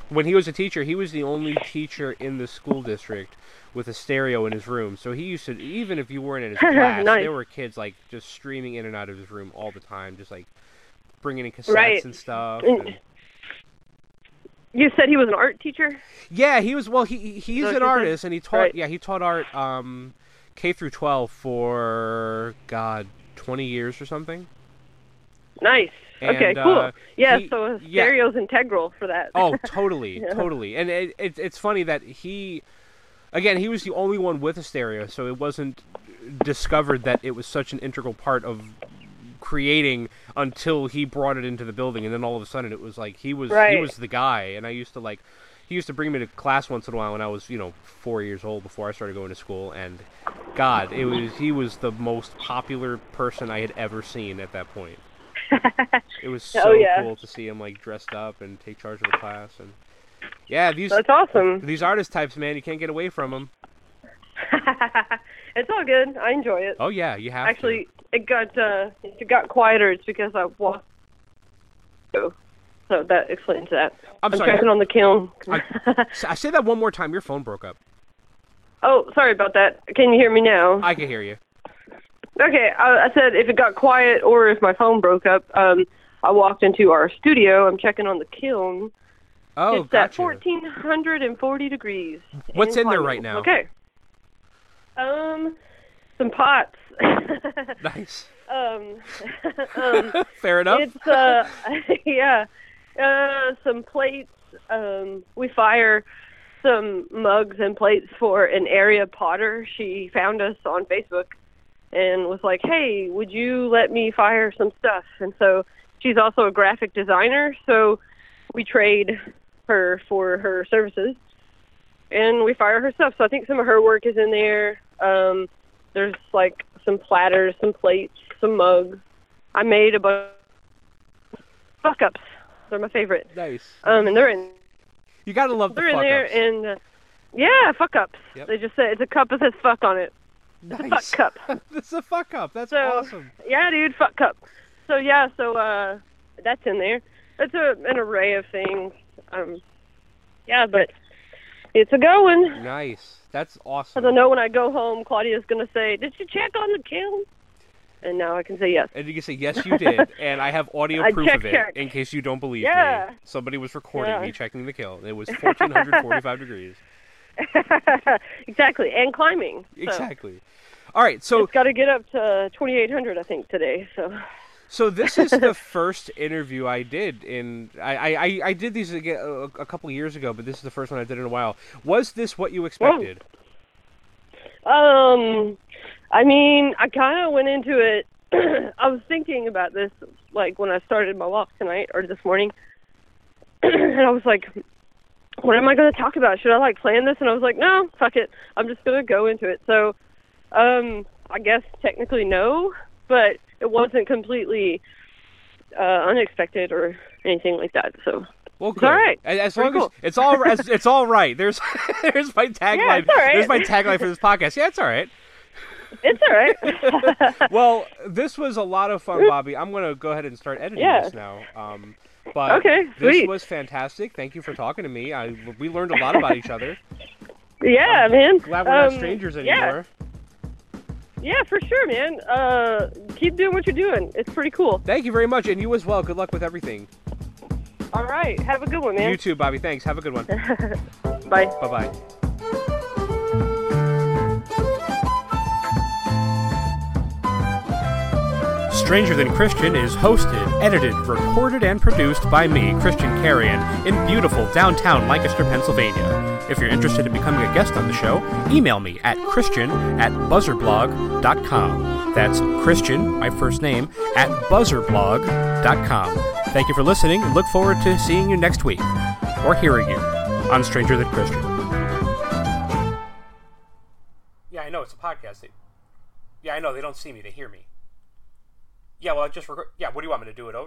when he was a teacher, he was the only teacher in the school district with a stereo in his room. So he used to even if you weren't in his [LAUGHS] class, Nice. there were kids like just streaming in and out of his room all the time, just like bringing in cassettes Right. and stuff. Mm. and- you said he was an art teacher. yeah, he was. Well, he he- he's an artist, and he taught. right. Yeah, he taught art um, K through twelve for God twenty years or something. Nice. okay, cool. uh, yeah, he- so yeah. stereo's integral for that. Oh, [LAUGHS] totally, Yeah. totally. And it, it, it's funny that he, again, he was the only one with a stereo, so it wasn't discovered that it was such an integral part of creating until he brought it into the building, and then all of a sudden it was like he was he was the guy. And I used to like, he used to bring me to class once in a while when I was you know four years old before I started going to school, and God, it was he was the most popular person I had ever seen at that point. [LAUGHS] It was oh, so Oh, yeah. cool to see him like dressed up and take charge of the class and yeah, these That's awesome. these artist types, man, you can't get away from them. [LAUGHS] it's all good. I enjoy it. Oh yeah, you have Actually, it got uh, it got quieter, it's because I walked. So that explains that. I'm sorry. checking on the kiln. I- to. I say that one more time. Your phone broke up. oh, sorry about that. Can you hear me now? I can hear you. Okay, I, I said if it got quiet or if my phone broke up, um, I walked into our studio. I'm checking on the kiln. Oh, it's at gotcha. 1440 degrees. What's in there right now? Okay. Um, some pots. [LAUGHS] Nice. um, [LAUGHS] um, Fair enough. it's uh, [LAUGHS] yeah, uh, some plates. Um, we fire some mugs and plates for an area potter. She found us on Facebook and was like, "Hey, would you let me fire some stuff?" And so she's also a graphic designer, so we trade her for her services, and we fire her stuff. So I think some of her work is in there. Um, there's like some platters, some plates, some mugs. I made a bunch fuck ups. They're my favorite. Nice. Um, and they're in You gotta love the they're in there ups. and uh, yeah, fuck ups. Yep. They just say it's a cup that says fuck on it. It's a fuck cup. [LAUGHS] it's a fuck up. That's So awesome. yeah, dude, fuck cup. So yeah, so uh, that's in there. It's a, an array of things. Um, yeah, but it's a going. Nice. That's awesome. I don't know when I go home, Claudia's gonna say, "Did you check on the kiln?" And now I can say yes. And you can say yes, you did, [LAUGHS] and I have audio I proof of it checked. in case you don't believe Yeah. me. Somebody was recording Yeah. me checking the kill. It was 1445 [LAUGHS] degrees. [LAUGHS] exactly, and climbing. So Exactly. All right, so It's got to get up to 2,800, I think, today. So so this is the [LAUGHS] first interview I did in. I I, I- did these again a, a couple years ago, but this is the first one I did in a while. Was this what you expected? Um, I mean, I kind of went into it. [CLEARS THROAT] I was thinking about this, like when I started my walk tonight or this morning, [CLEARS THROAT] and I was like, "What am I going to talk about? Should I like plan this?" And I was like, "No, fuck it. I'm just going to go into it." So, um, I guess technically no, but it wasn't completely uh, unexpected or anything like that. So, Well, It's all right. As, long cool. as it's all as, [LAUGHS] it's all right. There's [LAUGHS] there's my tagline. all right. There's my tagline for this podcast. Yeah, it's all right. it's all right. [LAUGHS] Well, this was a lot of fun, Bobby. I'm gonna go ahead and start editing Yeah. this now. Um, but Okay, this sweet. was fantastic. Thank you for talking to me. I we learned a lot about each other. yeah, man. Glad we're not Um, strangers yeah. Anymore. Yeah, for sure, man. Uh, keep doing what you're doing. It's pretty cool. Thank you very much, and you as well. Good luck with everything. All right, have a good one, man. You too, Bobby. Thanks. Have a good one. [LAUGHS] Bye. bye bye. Stranger Than Christian is hosted, edited, recorded, and produced by me, Christian Carrion, in beautiful downtown Lancaster, Pennsylvania. If you're interested in becoming a guest on the show, email me at christian at buzzerblog.com. That's Christian, my first name, at buzzerblog.com. Thank you for listening and look forward to seeing you next week, or hearing you, on Stranger Than Christian. Yeah, I know, it's a podcast. They, yeah, I know, they don't see me, they hear me. Yeah, well, I just. Yeah, what do you want me to do it over?